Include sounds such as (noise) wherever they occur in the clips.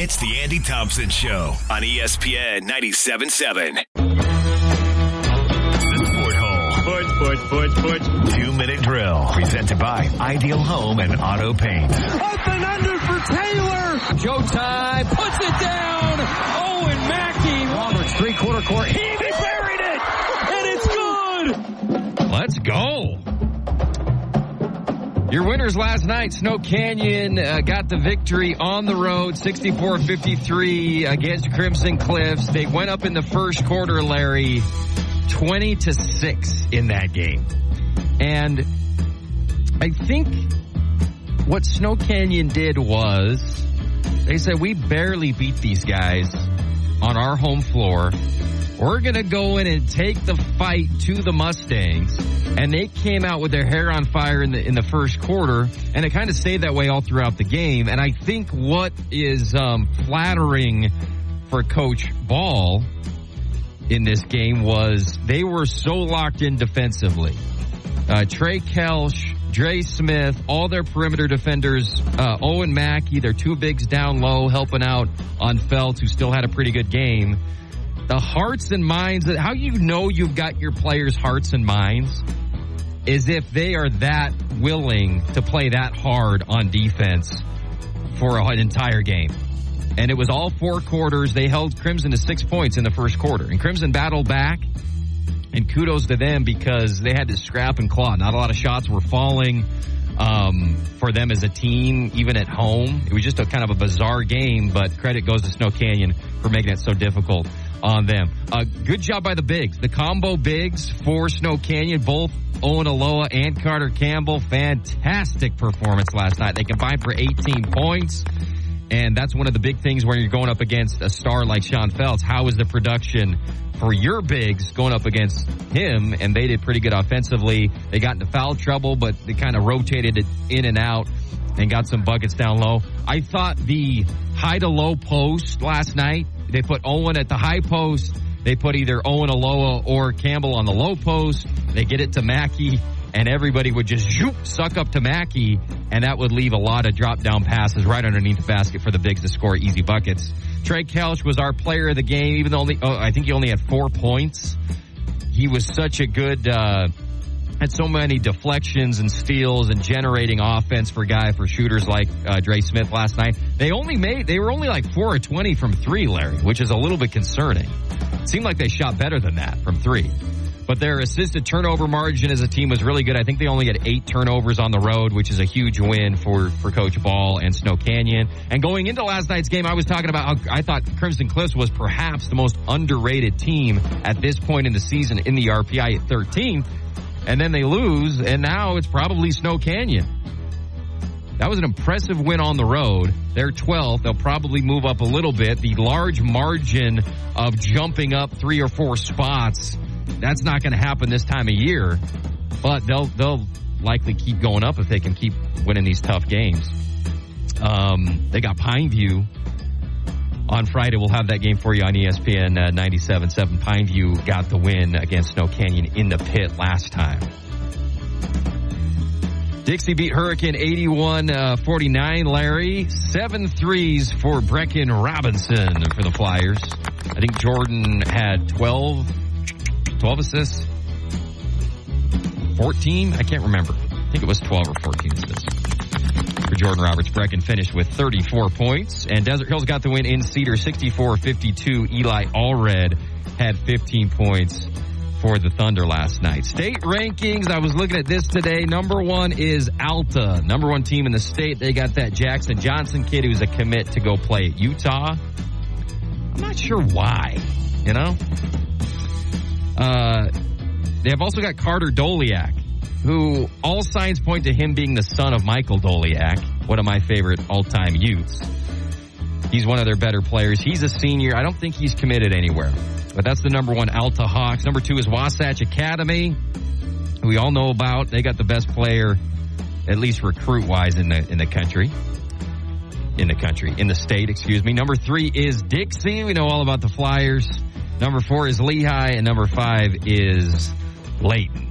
It's the Andy Thompson Show on ESPN 97.7. Foot, foot, foot, foot. Two minute drill presented by Ideal Home and Auto Paint. Up and under for Taylor. Showtime puts it down. Owen Mackey. Roberts, three quarter court. He buried it. And it's good. Let's go. Your winners last night, Snow Canyon uh, got the victory on the road, 64-53 against Crimson Cliffs. They went up in the first quarter, Larry, 20 to 6 in that game. And I think what Snow Canyon did was they said, we barely beat these guys on our home floor. We're going to go in and take the fight to the Mustangs. And they came out with their hair on fire in the, in the first quarter. And it kind of stayed that way all throughout the game. And I think what is um, flattering for Coach Ball in this game was they were so locked in defensively. Uh, Trey Kelsch, Dre Smith, all their perimeter defenders, uh, Owen Mackey, their two bigs down low, helping out on Felt, who still had a pretty good game. The hearts and minds, that how you know you've got your players' hearts and minds is if they are that willing to play that hard on defense for an entire game. And it was all four quarters. They held Crimson to six points in the first quarter. And Crimson battled back. And kudos to them because they had to scrap and claw. Not a lot of shots were falling um, for them as a team, even at home. It was just a kind of a bizarre game, but credit goes to Snow Canyon for making it so difficult on them. Uh, good job by the bigs. The combo bigs for Snow Canyon, both Owen Aloha and Carter Campbell. Fantastic performance last night. They combined for 18 points. And that's one of the big things when you're going up against a star like Sean Felts. How is the production for your bigs going up against him? And they did pretty good offensively. They got into foul trouble, but they kind of rotated it in and out and got some buckets down low. I thought the high to low post last night, they put Owen at the high post. They put either Owen Aloha or Campbell on the low post. They get it to Mackey and everybody would just suck up to Mackey, and that would leave a lot of drop down passes right underneath the basket for the bigs to score easy buckets. Trey Kelch was our player of the game, even though only, oh, I think he only had four points. He was such a good, uh, had so many deflections and steals and generating offense for guy for shooters like uh, Dre Smith last night. They only made they were only like four or twenty from three, Larry, which is a little bit concerning. It seemed like they shot better than that from three. But their assisted turnover margin as a team was really good. I think they only had eight turnovers on the road, which is a huge win for, for Coach Ball and Snow Canyon. And going into last night's game, I was talking about how I thought Crimson Cliffs was perhaps the most underrated team at this point in the season in the RPI at 13. And then they lose, and now it's probably Snow Canyon. That was an impressive win on the road. They're 12th. They'll probably move up a little bit. The large margin of jumping up three or four spots that's not going to happen this time of year, but they'll they'll likely keep going up if they can keep winning these tough games. Um, they got Pineview on Friday. We'll have that game for you on ESPN uh, 97.7. Pineview got the win against Snow Canyon in the pit last time. Dixie beat Hurricane 81 uh, 49, Larry. Seven threes for Brecken Robinson for the Flyers. I think Jordan had 12 12 assists? 14? I can't remember. I think it was 12 or 14 assists for Jordan Roberts. Brecken finished with 34 points, and Desert Hills got the win in Cedar 64-52. Eli Allred had 15 points for the Thunder last night. State rankings, I was looking at this today. Number one is Alta, number one team in the state. They got that Jackson Johnson kid who's a commit to go play at Utah. I'm not sure why, you know? Uh, they have also got Carter Doleac, who all signs point to him being the son of Michael Doleac, one of my favorite all-time youths. He's one of their better players. He's a senior. I don't think he's committed anywhere. But that's the number one Alta Hawks. Number two is Wasatch Academy. We all know about. They got the best player, at least recruit wise, in the in the country. In the country. In the state, excuse me. Number three is Dixie. We know all about the Flyers. Number four is Lehigh, and number five is Layton.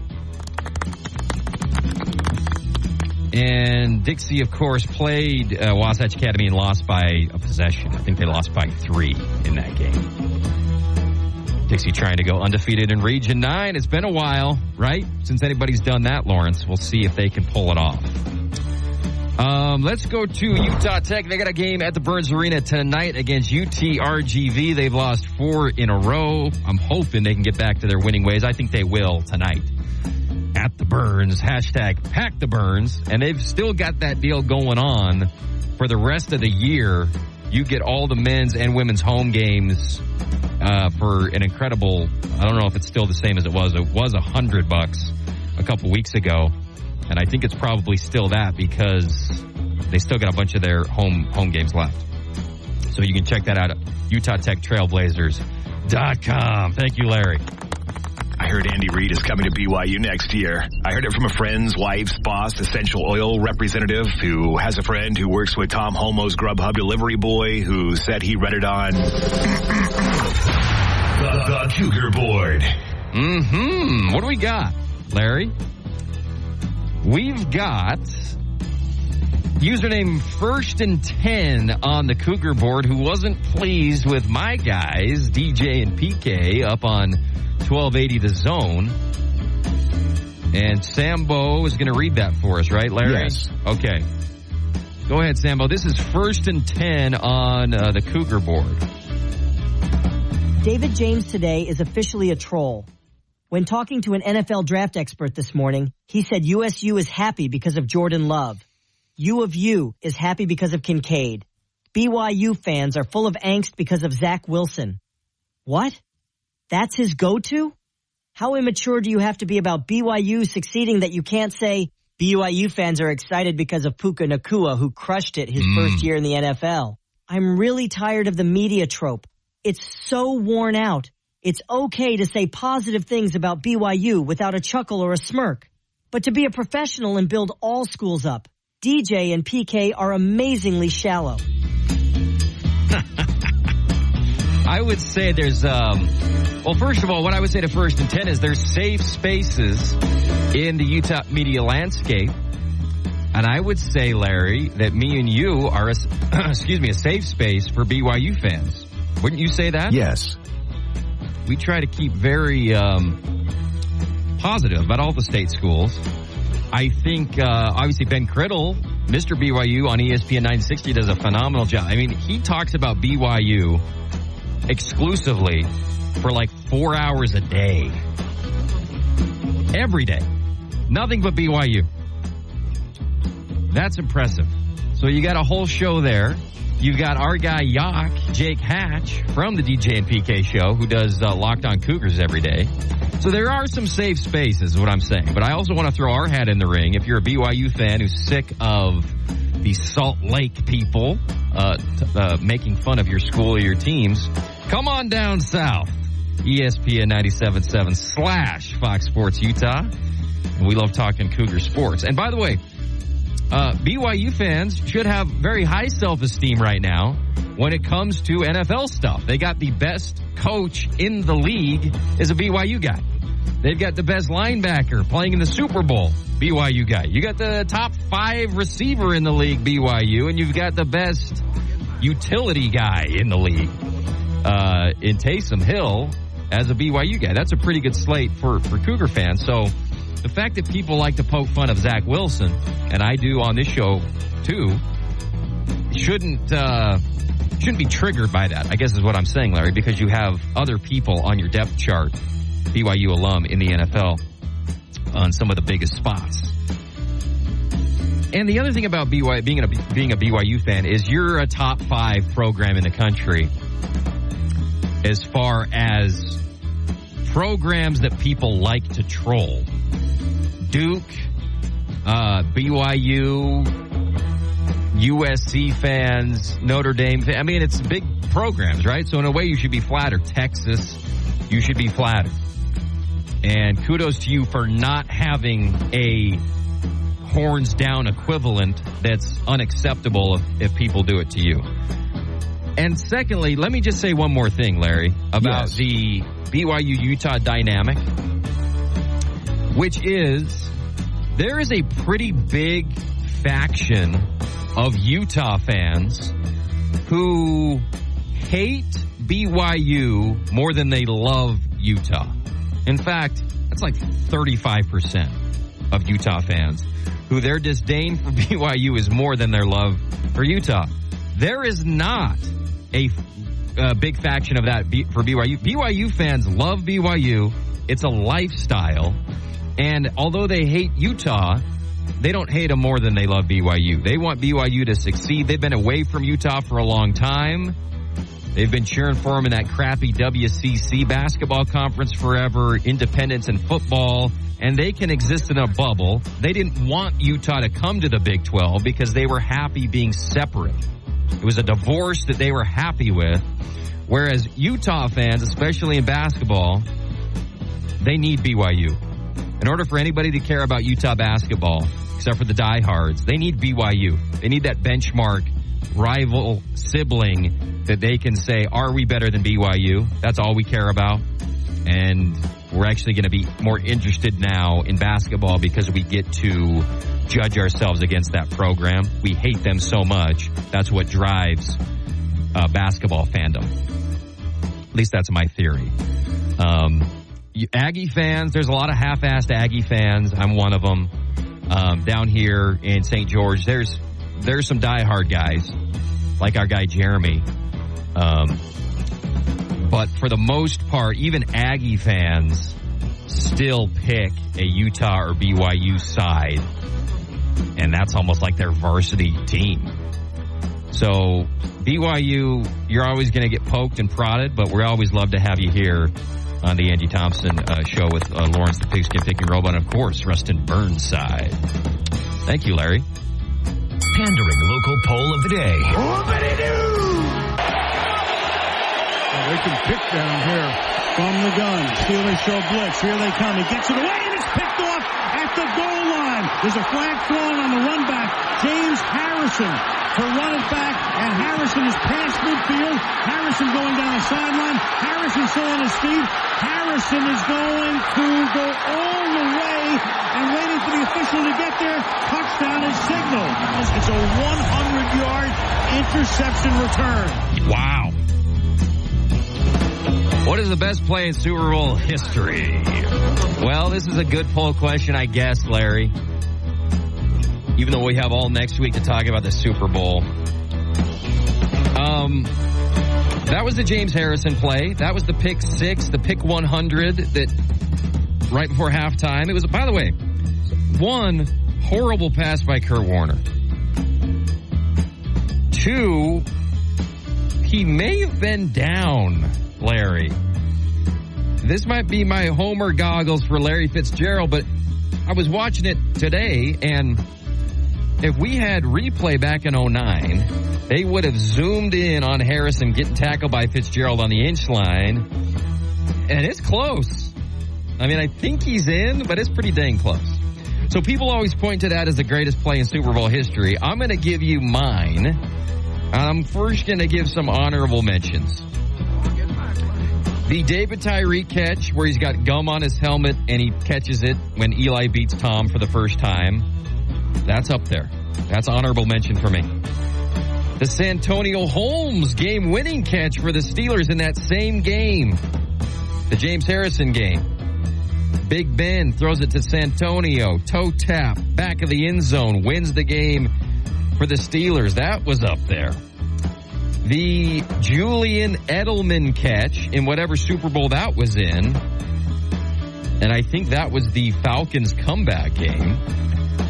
And Dixie, of course, played uh, Wasatch Academy and lost by a possession. I think they lost by three in that game. Dixie trying to go undefeated in Region 9. It's been a while, right? Since anybody's done that, Lawrence. We'll see if they can pull it off. Um, let's go to Utah Tech. They got a game at the Burns Arena tonight against UTRGV. They've lost four in a row. I'm hoping they can get back to their winning ways. I think they will tonight at the Burns. Hashtag pack the Burns. And they've still got that deal going on for the rest of the year. You get all the men's and women's home games uh, for an incredible. I don't know if it's still the same as it was. It was a hundred bucks a couple weeks ago, and I think it's probably still that because they still got a bunch of their home home games left. So you can check that out at Utah Tech Trailblazers.com. Thank you, Larry. I heard Andy Reid is coming to BYU next year. I heard it from a friend's wife's boss, essential oil representative, who has a friend who works with Tom Holmoe's Grubhub delivery boy, who said he read it on the, the Cougar board. Mm-hmm. What do we got, Larry? We've got username first and 10 on the Cougar board who wasn't pleased with my guys, DJ and PK, up on 1280 The Zone. And Sambo is going to read that for us, right, Larry? Yes. Okay. Go ahead, Sambo. This is first and 10 on uh, the Cougar board. David James today is officially a troll. When talking to an NFL draft expert this morning, he said USU is happy because of Jordan Love. U of U is happy because of Kincaid. BYU fans are full of angst because of Zach Wilson. What? That's his go-to? How immature do you have to be about BYU succeeding that you can't say BYU fans are excited because of Puka Nacua who crushed it his first year in the NFL? I'm really tired of the media trope. It's so worn out. It's okay to say positive things about BYU without a chuckle or a smirk. But to be a professional and build all schools up, DJ and PK are amazingly shallow. (laughs) I would say there's, um, well, first of all, what I would say to first and 10 is there's safe spaces in the Utah media landscape. And I would say, Larry, that me and you are, a, (clears throat) excuse me, a safe space for BYU fans. Wouldn't you say that? Yes. We try to keep very um, positive about all the state schools. I think, uh, obviously, Ben Criddle, Mr. BYU on ESPN 960, does a phenomenal job. I mean, he talks about BYU exclusively for like four hours a day. Every day. Nothing but BYU. That's impressive. So you got a whole show there. You've got our guy Yak, Jake Hatch from the DJ and PK show, who does uh, Locked On Cougars every day. So there are some safe spaces, is what I'm saying. But I also want to throw our hat in the ring. If you're a BYU fan who's sick of the Salt Lake people uh, t- uh, making fun of your school or your teams, come on down south. ESPN 97.7 slash Fox Sports Utah. And we love talking Cougar sports. And by the way, uh, BYU fans should have very high self-esteem right now when it comes to NFL stuff. They got the best coach in the league is a BYU guy. They've got the best linebacker playing in the Super Bowl, BYU guy. You got the top five receiver in the league, BYU, and you've got the best utility guy in the league, uh, in Taysom Hill as a BYU guy. That's a pretty good slate for, for Cougar fans. So, the fact that people like to poke fun of Zach Wilson, and I do on this show too, shouldn't uh, shouldn't be triggered by that. I guess is what I'm saying, Larry, because you have other people on your depth chart, BYU alum in the NFL, on some of the biggest spots. And the other thing about BYU being a being a BYU fan is you're a top five program in the country as far as programs that people like to troll. Duke, uh, BYU, USC fans, Notre Dame. I mean, it's big programs, right? So in a way, you should be flattered. Texas, you should be flattered. And kudos to you for not having a horns down equivalent that's unacceptable if, if people do it to you. And secondly, let me just say one more thing, Larry, about Yes. the BYU Utah dynamic, which is there is a pretty big faction of Utah fans who hate BYU more than they love Utah. In fact, that's like 35% of Utah fans who their disdain for (laughs) BYU is more than their love for Utah. There is not a, a big faction of that for BYU. BYU fans love BYU. It's a lifestyle. And although they hate Utah, they don't hate them more than they love BYU. They want BYU to succeed. They've been away from Utah for a long time. They've been cheering for them in that crappy WCC basketball conference forever, independence in football, and they can exist in a bubble. They didn't want Utah to come to the Big 12 because they were happy being separate. It was a divorce that they were happy with. Whereas Utah fans, especially in basketball, they need BYU. In order for anybody to care about Utah basketball, except for the diehards, they need BYU. They need that benchmark rival sibling that they can say, are we better than BYU? That's all we care about. And we're actually going to be more interested now in basketball because we get to judge ourselves against that program. We hate them so much. That's what drives uh, basketball fandom. At least that's my theory. Um, Aggie fans, there's a lot of half-assed Aggie fans. I'm one of them. Um, down here in St. George, there's there's some diehard guys, like our guy Jeremy. Um, but for the most part, even Aggie fans still pick a Utah or BYU side, and that's almost like their varsity team. So BYU, you're always going to get poked and prodded, but we always love to have you here on the Andy Thompson uh, show with uh, Lawrence the Pigskin Picking Robot, and of course, Rustin Burnside. Thank you, Larry. Pandering local poll of the day. They can pick down here from the gun. Steelers show blitz. Here they come. He gets it away, and it's picked off at the goal line. There's a flag thrown on the run back. James Harrison to run it back, and Harrison is past midfield. Harrison going down the sideline. Harrison still on his feet. Harrison is going to go all the way and waiting for the official to get there. Touchdown is signaled. It's a 100-yard interception return. Wow. What is the best play in Super Bowl history? Well, this is a good poll question, I guess, Larry even though we have all next week to talk about the Super Bowl. Um, that was the James Harrison play. That was the pick six, the pick 100 that right before halftime. It was, by the way, one horrible pass by Kurt Warner. Two, he may have been down, Larry. This might be my Homer goggles for Larry Fitzgerald, but I was watching it today and if we had replay back in 09, they would have zoomed in on Harrison getting tackled by Fitzgerald on the inch line. And it's close. I mean, I think he's in, but it's pretty dang close. So people always point to that as the greatest play in Super Bowl history. I'm going to give you mine. I'm first going to give some honorable mentions. The David Tyree catch where he's got gum on his helmet and he catches it when Eli beats Tom for the first time. That's up there. That's honorable mention for me. The Santonio Holmes game winning catch for the Steelers in that same game. The James Harrison game. Big Ben throws it to Santonio. Toe tap. Back of the end zone. Wins the game for the Steelers. That was up there. The Julian Edelman catch in whatever Super Bowl that was in. And I think that was the Falcons comeback game.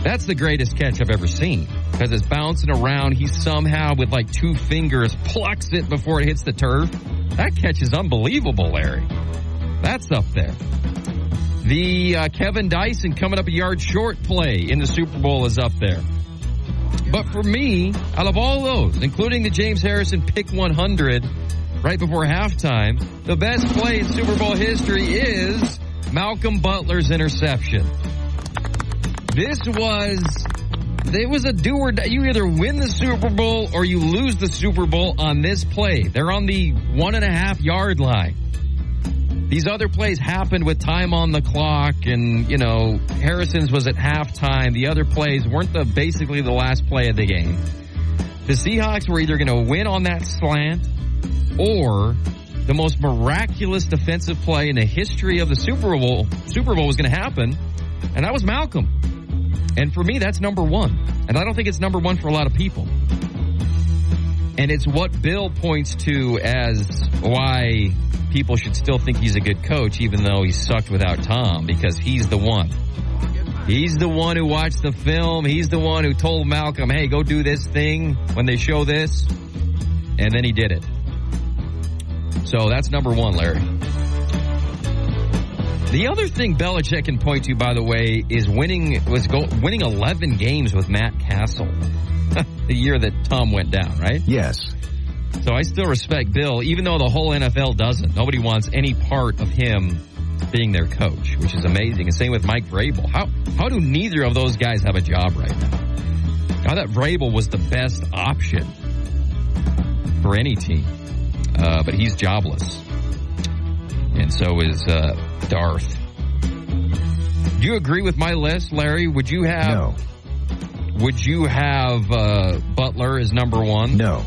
That's the greatest catch I've ever seen because it's bouncing around. He somehow, with like two fingers, plucks it before it hits the turf. That catch is unbelievable, Larry. That's up there. The uh, Kevin Dyson coming up a yard short play in the Super Bowl is up there. But for me, out of all those, including the James Harrison pick 100 right before halftime, the best play in Super Bowl history is Malcolm Butler's interception. This was it was a do or die. You either win the Super Bowl or you lose the Super Bowl on this play. They're on the one and a half yard line. These other plays happened with time on the clock, and you know Harrison's was at halftime. The other plays weren't the basically the last play of the game. The Seahawks were either going to win on that slant, or the most miraculous defensive play in the history of the Super Bowl. Super Bowl was going to happen, and that was Malcolm. And for me, that's number one. And I don't think it's number one for a lot of people. And it's what Bill points to as why people should still think he's a good coach, even though he sucked without Tom, because he's the one. He's the one who watched the film. He's the one who told Malcolm, hey, go do this thing when they show this. And then he did it. So that's number one, Larry. The other thing Belichick can point to, by the way, is winning was go, winning 11 games with Matt Cassel. The year that Tom went down, right? Yes. So I still respect Bill, even though the whole NFL doesn't. Nobody wants any part of him being their coach, which is amazing. And same with Mike Vrabel. How how do neither of those guys have a job right now? I thought Vrabel was the best option for any team, uh, but he's jobless, and so is uh, Darth. Do you agree with my list, Larry? Would you have? No. Would you have uh, Butler as number one? No.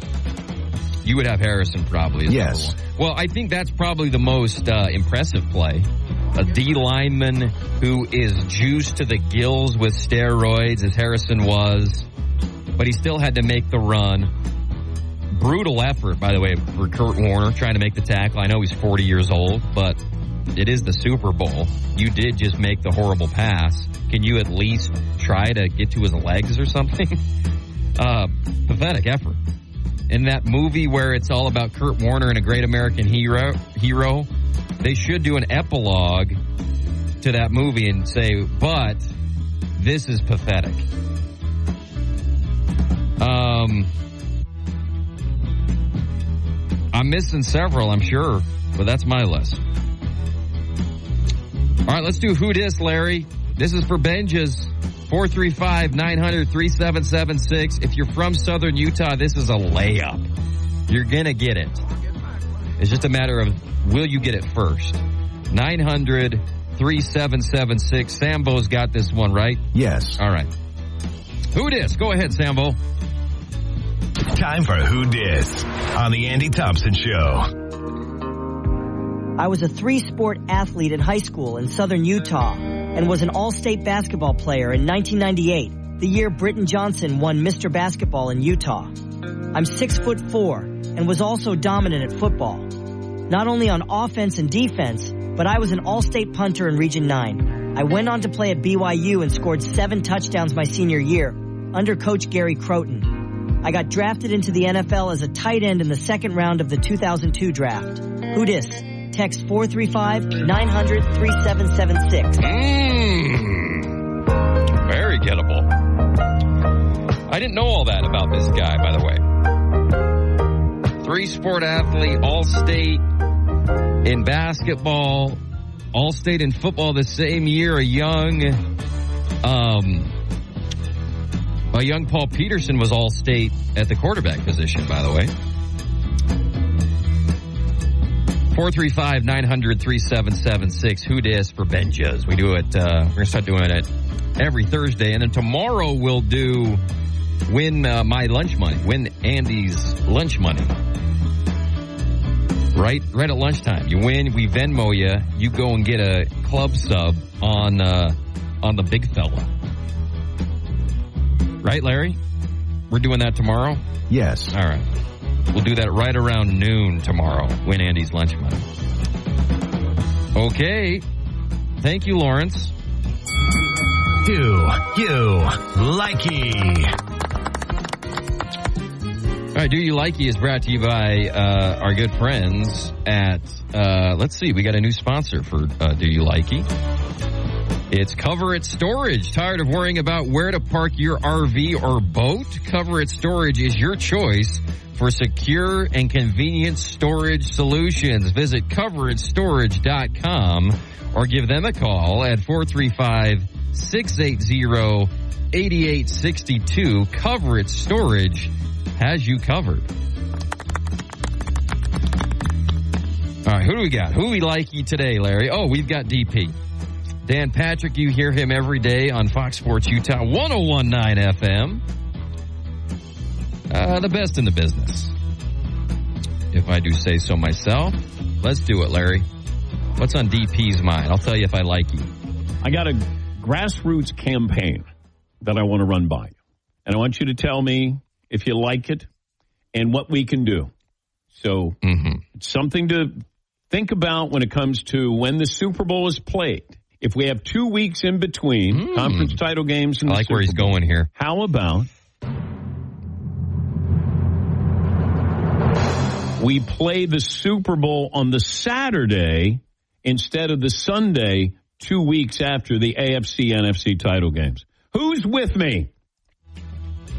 You would have Harrison probably as Yes. one. Well, I think that's probably the most uh, impressive play. A D lineman who is juiced to the gills with steroids, as Harrison was, but he still had to make the run. Brutal effort, by the way, for Kurt Warner trying to make the tackle. I know he's 40 years old, but it is the Super Bowl. You did just make the horrible pass. Can you at least try to get to his legs or something? (laughs) uh, pathetic effort. In that movie where it's all about Kurt Warner and a great American hero, hero, they should do an epilogue to that movie and say, but this is pathetic. Um, I'm missing several, I'm sure, but that's my list. All right, let's do who dis, Larry. This is for Benjas. 435 900 3776. If you're from southern Utah, this is a layup. You're going to get it. It's just a matter of will you get it first? 900 3776. Sambo's got this one, right? Yes. All right. Who dis? Go ahead, Sambo. Time for Who Dis on the Andy Thompson Show. I was a three sport athlete in high school in southern Utah and was an all state basketball player in 1998, the year Britton Johnsen won Mr. Basketball in Utah. I'm six foot four and was also dominant at football. Not only on offense and defense, but I was an all state punter in Region 9. I went on to play at BYU and scored seven touchdowns my senior year under coach Gary Crowton. I got drafted into the NFL as a tight end in the second round of the 2002 draft. Who dis? Text 435 900 3776. Mmm. Very gettable. I didn't know all that about this guy, by the way. Three sport athlete, all state in basketball, all state in football the same year, a young, um, a young Paul Peterson was all state at the quarterback position, by the way. 435 900 3776. Who dis for Benjas? We do it, uh, we're going to start doing it every Thursday. And then tomorrow we'll do win uh, my lunch money, win Andy's lunch money. Right, right at lunchtime. You win, we Venmo you. You go and get a club sub on uh, on the big fella. Right, Larry? We're doing that tomorrow. Yes. All right. We'll do that right around noon tomorrow. Win Andy's lunch money. Okay. Thank you, Lawrence. You, you likey? All right, Do You Likey is brought to you by uh, our good friends at, uh, let's see, we got a new sponsor for uh, Do You Likey. It's Cover It Storage. Tired of worrying about where to park your RV or boat? Cover It Storage is your choice for secure and convenient storage solutions. Visit coveritStorage.com or give them a call at 435 680 8862. Cover It Storage has you covered. All right, who do we got? Who we like today, Larry? Oh, we've got DP. Dan Patrick, you hear him every day on Fox Sports Utah 1019 FM. Uh, the best in the business. If I do say so myself. Let's do it, Larry. What's on DP's mind? I'll tell you if I like you. I got a grassroots campaign that I want to run by you. And I want you to tell me if you like it and what we can do. So Mm-hmm. it's something to think about when it comes to when the Super Bowl is played. If we have two weeks in between Mm. conference title games and I the like where he's Bowl, going here. How about we play the Super Bowl on the Saturday instead of the Sunday two weeks after the AFC NFC title games? Who's with me?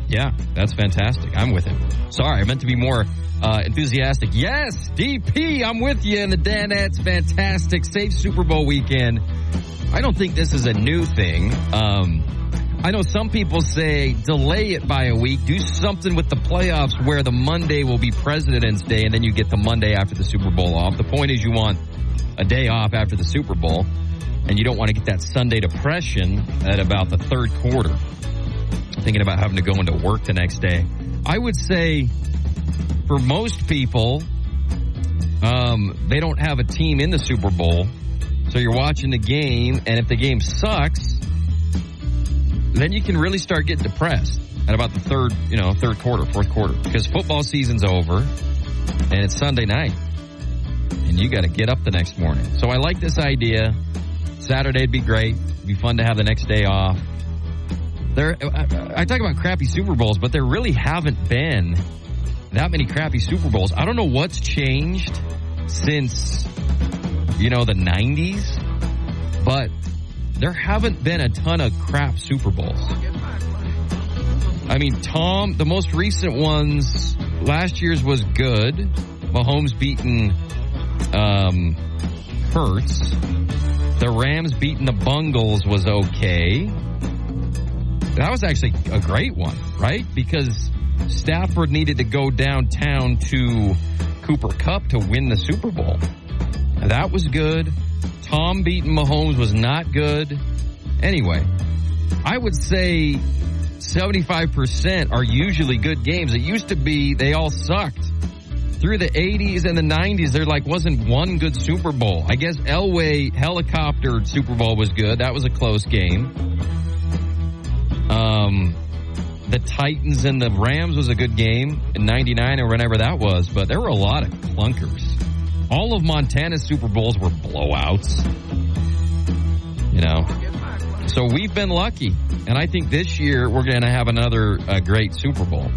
Yeah, that's fantastic. I'm with him. Sorry, I meant to be more uh, enthusiastic. Yes, DP, I'm with you in the Danettes. Fantastic. Safe Super Bowl weekend. I don't think this is a new thing. Um, I know some people say delay it by a week, do something with the playoffs where the Monday will be President's Day and then you get the Monday after the Super Bowl off. The point is you want a day off after the Super Bowl and you don't want to get that Sunday depression at about the third quarter thinking about having to go into work the next day. I would say for most people, um, they don't have a team in the Super Bowl. So you're watching the game, and if the game sucks, then you can really start getting depressed at about the third, you know, third quarter, fourth quarter, because football season's over, and it's Sunday night, and you got to get up the next morning. So I like this idea. Saturday'd be great. It'd be fun to have the next day off. There, I, I talk about crappy Super Bowls, but there really haven't been that many crappy Super Bowls. I don't know what's changed since, you know, the 90s, but there haven't been a ton of crap Super Bowls. I mean, Tom, the most recent ones, last year's was good. Mahomes beating um, Hurts. The Rams beating the Bungles was okay. That was actually a great one, right? Because Stafford needed to go downtown to Cooper Kupp to win the Super Bowl. That was good. Tom beating Mahomes was not good. Anyway, I would say 75% are usually good games. It used to be they all sucked. Through the 80s and the 90s, there like wasn't one good Super Bowl. I guess Elway helicopter Super Bowl was good. That was a close game. Um, the Titans and the Rams was a good game in 99 or whenever that was, but there were a lot of clunkers. All of Montana's Super Bowls were blowouts. You know? So we've been lucky. And I think this year we're going to have another uh, great Super Bowl.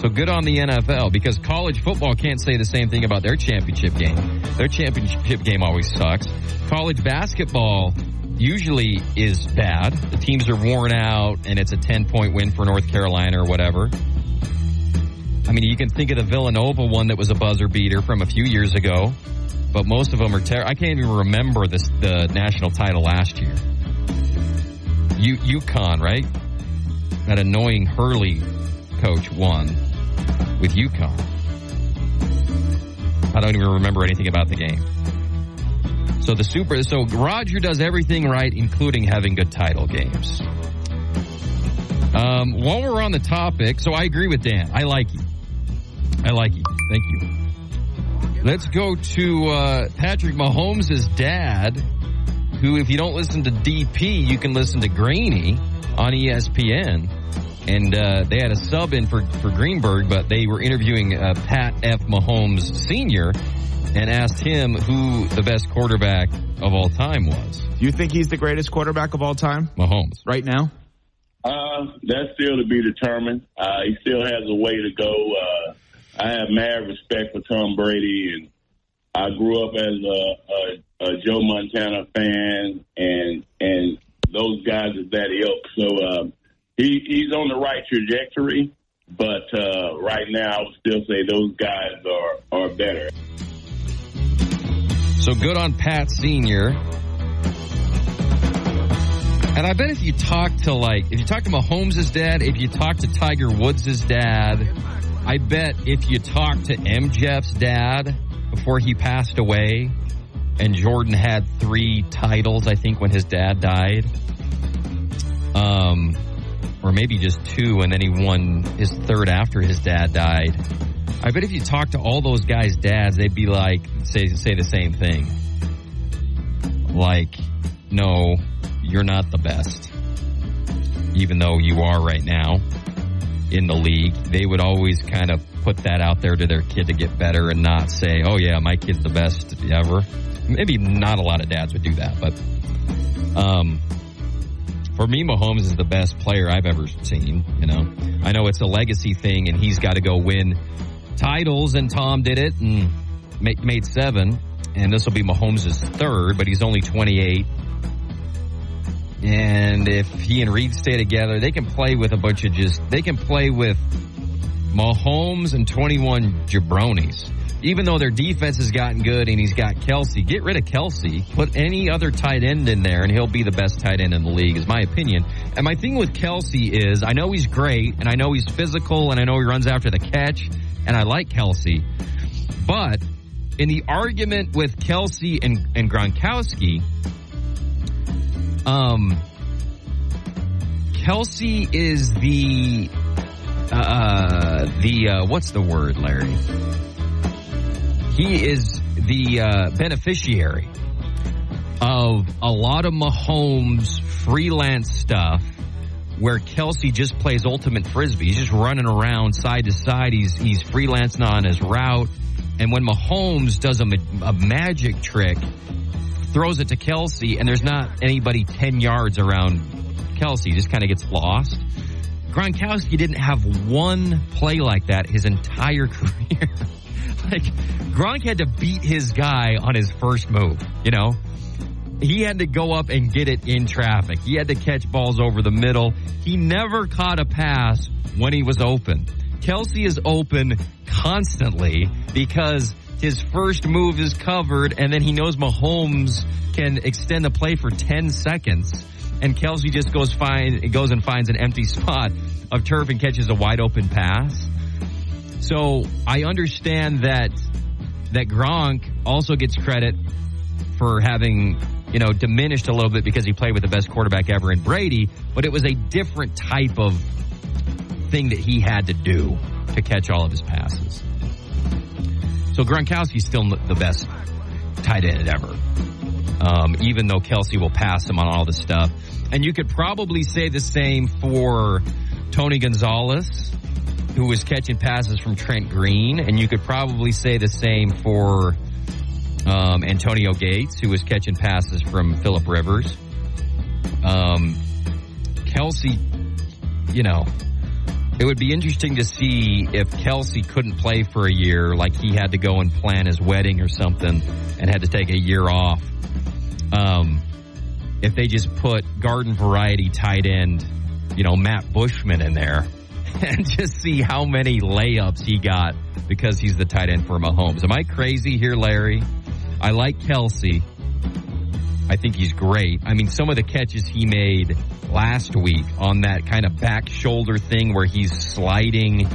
So good on the NFL because college football can't say the same thing about their championship game. Their championship game always sucks. College basketball usually is bad. The teams are worn out and it's a 10 point win for North Carolina or whatever. I mean, you can think of the Villanova one that was a buzzer beater from a few years ago, but most of them are terrible. I can't even remember this, the national title last year. U- UConn, right? That annoying Hurley coach won with UConn. I don't even remember anything about the game. So the super, so Roger does everything right, including having good title games. Um, while we're on the topic, so I agree with Dan. I like you. I like you. Thank you. Let's go to uh, Patrick Mahomes' dad, who, if you don't listen to DP, you can listen to Greeny on ESPN. And uh, they had a sub in for, for Greenberg, but they were interviewing uh, Pat F. Mahomes Sr. and asked him who the best quarterback of all time was. You think he's the greatest quarterback of all time Mahomes. right now? Uh, that's still to be determined. Uh, he still has a way to go. Uh, I have mad respect for Tom Brady, and I grew up as a, a, a Joe Montana fan, and and those guys is that ilk. So uh, he he's on the right trajectory, but uh, right now I would still say those guys are are better. So good on Pat Sr. And I bet if you talk to like, if you talk to Mahomes' dad, if you talk to Tiger Woods' dad, I bet if you talk to MJ's dad before he passed away, and Jordan had three titles, I think, when his dad died, um, or maybe just two, and then he won his third after his dad died. I bet if you talk to all those guys' dads, they'd be like, say, say the same thing. Like, no, you're not the best. Even though you are right now in the league, they would always kind of put that out there to their kid to get better and not say, oh yeah, my kid's the best ever. Maybe not a lot of dads would do that, but, um, for me, Mahomes is the best player I've ever seen. You know, I know it's a legacy thing, and he's got to go win titles, and Tom did it and made seven, and this will be Mahomes' third, but he's only 28. And if he and Reid stay together, they can play with a bunch of just, they can play with Mahomes and 21 jabronis. Even though their defense has gotten good and he's got Kelce, get rid of Kelce, put any other tight end in there, and he'll be the best tight end in the league, is my opinion. And my thing with Kelce is I know he's great, and I know he's physical, and I know he runs after the catch, and I like Kelce, But in the argument with Kelce and, and Gronkowski, um, Kelce is the uh, the uh, what's the word, Larry? he is the uh, beneficiary of a lot of Mahomes freelance stuff where Kelce just plays ultimate frisbee. He's just running around side to side. He's he's freelancing on his route. And when Mahomes does a, a magic trick, throws it to Kelce, and there's not anybody 10 yards around Kelce. he just kind of gets lost. Gronkowski didn't have one play like that his entire (laughs) career like Gronk had to beat his guy on his first move, you know? He had to go up and get it in traffic. He had to catch balls over the middle. He never caught a pass when he was open. Kelce is open constantly because his first move is covered and then he knows Mahomes can extend the play for 10 seconds and Kelce just goes find goes and finds an empty (laughs) spot of turf and catches a wide open pass. So I understand that that Gronk also gets credit for having, you know, diminished a little bit because he played with the best quarterback ever in Brady, but it was a different type of thing that he had to do to catch all of his passes. So Gronkowski's still the best tight end ever. Um, even though Kelce will pass him on all the stuff. And you could probably say the same for Tony Gonzalez who was catching passes from Trent Green, and you could probably say the same for um, Antonio Gates, who was catching passes from Philip Rivers. Um, Kelce, you know, it would be interesting to see if Kelce couldn't play for a year, like he had to go and plan his wedding or something, and had to take a year off. Um, if they just put garden variety tight end, you know, Matt Bushman in there (laughs) and just see how many layups he got because he's the tight end for Mahomes. Am I crazy here, Larry? I like Kelce. I think he's great. I mean, some of the catches he made last week on that kind of back shoulder thing where he's sliding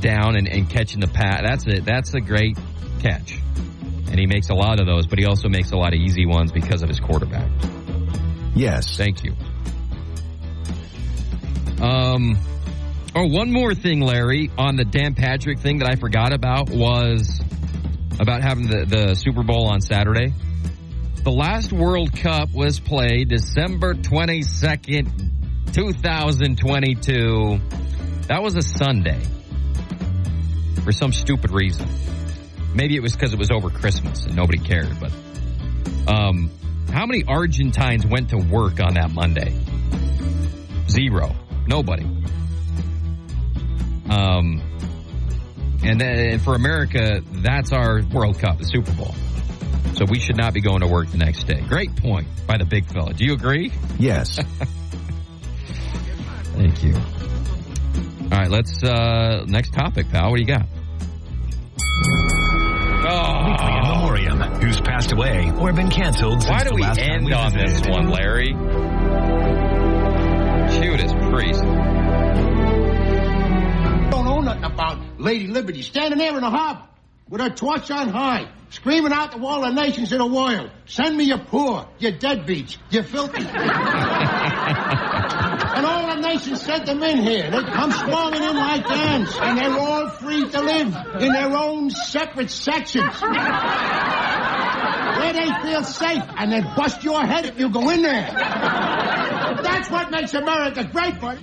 down and, and catching the pass. That's it. That's a great catch. And he makes a lot of those, but he also makes a lot of easy ones because of his quarterback. Yes. Thank you. Um, Oh, one more thing, Larry, on the Dan Patrick thing that I forgot about was about having the, the Super Bowl on Saturday. The last World Cup was played December 22nd, 2022. That was a Sunday for some stupid reason. Maybe it was because it was over Christmas and nobody cared, but um, how many Argentines went to work on that Monday? Zero. Nobody. Um, and then for America, that's our World Cup, the Super Bowl. So we should not be going to work the next day. Great point by the big fella. Do you agree? Yes. (laughs) Thank you. All right, let's uh next topic, pal. What do you got? Oh. Weekly in memoriam. Who's passed away or been canceled Why do we end on this one, Larry? Judas Priest Don't know nothing about Lady Liberty standing there in the harbor with a torch on high, screaming out to all the nations in the world, send me your poor, your deadbeats, you filthy. (laughs) and all the nations sent them in here. They come swarming in like ants, and they're all free to live in their own separate sections. Where they feel safe, and then bust your head if you go in there. That's what makes America great, buddy.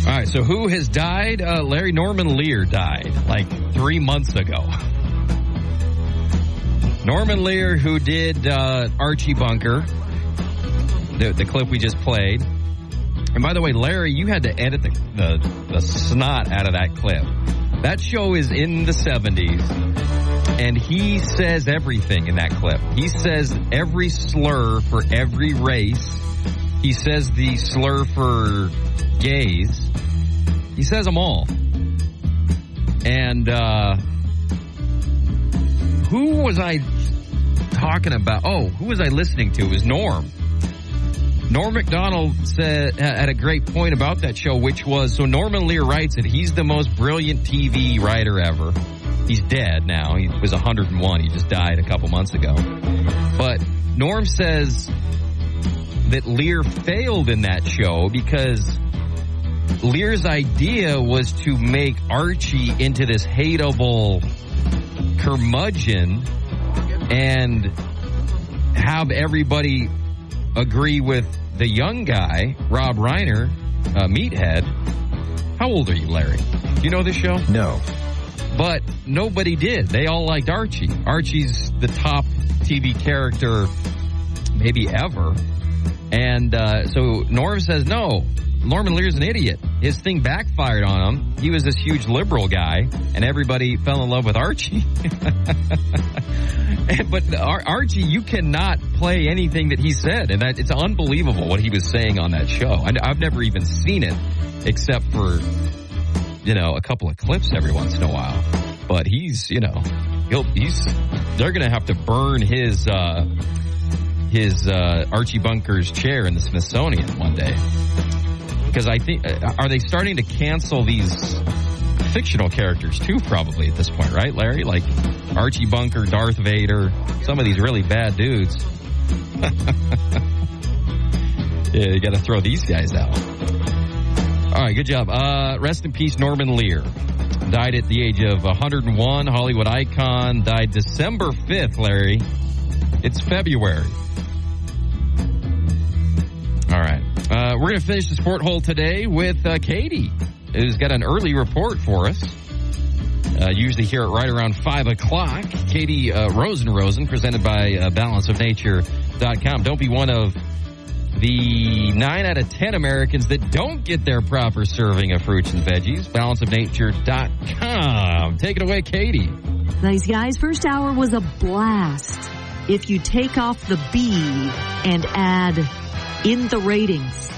All right, so who has died? Uh, Larry Norman Lear died like three months ago. Norman Lear, who did uh, Archie Bunker, the, the clip we just played. And by the way, Larry, you had to edit the, the, the snot out of that clip. That show is in the 70s, and he says everything in that clip. He says every slur for every race. He says the slur for gays. He says them all. And uh, who was I talking about? Oh, who was I listening to? It was Norm. Norm Macdonald said had a great point about that show, which was so Norman Lear writes it. He's the most brilliant TV writer ever. He's dead now. He was 101. He just died a couple months ago. But Norm says that Lear failed in that show because Lear's idea was to make Archie into this hateable curmudgeon and have everybody agree with the young guy, Rob Reiner, uh, Meathead. How old are you, Larry? Do you know this show? No. But nobody did. They all liked Archie. Archie's the top TV character maybe ever. And uh, so Norm says, no, Norman Lear's an idiot. His thing backfired on him. He was this huge liberal guy, and everybody fell in love with Archie. (laughs) but Ar- Archie, you cannot play anything that he said, and that it's unbelievable what he was saying on that show. I, I've never even seen it, except for you know a couple of clips every once in a while. But he's you know he'll he's they're gonna have to burn his. uh his uh, Archie Bunker's chair in the Smithsonian one day because I think uh, are they starting to cancel these fictional characters too? Probably at this point, right, Larry? Like Archie Bunker, Darth Vader, some of these really bad dudes. (laughs) yeah, you got to throw these guys out. All right, good job. Uh, rest in peace, Norman Lear. Died at the age of 101. Hollywood icon. Died December 5th, Larry. It's February. All right. Uh, we're going to finish the sport hole today with uh, Katie, who's got an early report for us. Uh, usually here at right around 5 o'clock. Katie uh, Rosen Rosen, presented by uh, balanceofnature.com. Don't be one of the 9 out of 10 Americans that don't get their proper serving of fruits and veggies. Balanceofnature.com. Take it away, Katie. Nice guys. First hour was a blast. If you take off the B and add in the ratings.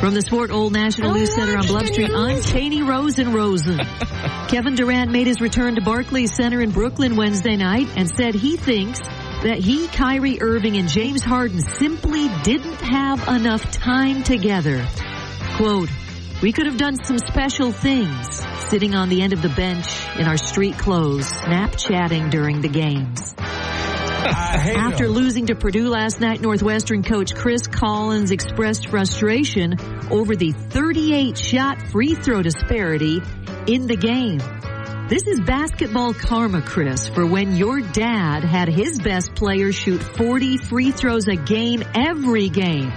From the Sport Hole National News Center on Bluff Street, I'm Cheney Rosen Rosen. (laughs) Kevin Durant made his return to Barclays Center in Brooklyn Wednesday night and said he thinks that he, Kyrie Irving, and James Harden simply didn't have enough time together. Quote, we could have done some special things sitting on the end of the bench in our street clothes, Snapchatting during the games. After losing to Purdue last night, Northwestern coach Chris Collins expressed frustration over the 38 shot free throw disparity in the game. This is basketball karma, Chris, for when your dad had his best player shoot 40 free throws a game every game.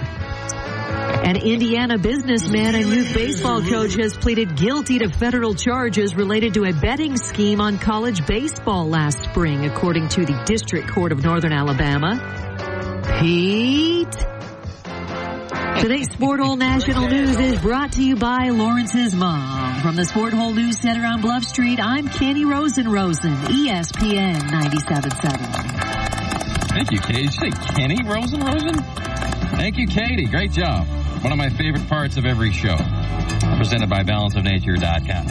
An Indiana businessman and youth baseball coach has pleaded guilty to federal charges related to a betting scheme on college baseball last spring, according to the District Court of Northern Alabama. Pete. Today's Sport Hole National News is brought to you by Lawrence's mom. From the Sport Hole News Center on Bluff Street, I'm Kenny Rosen Rosen, ESPN 97.7. Thank you, Katie. Did you say Kenny Rosen Rosen? Thank you, Katie. Great job. One of my favorite parts of every show. Presented by balanceofnature.com.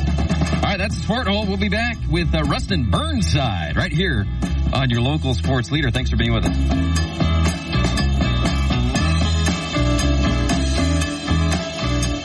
All right, that's Sport Hole. We'll be back with uh, Rustin Burnside right here on your local sports leader. Thanks for being with us.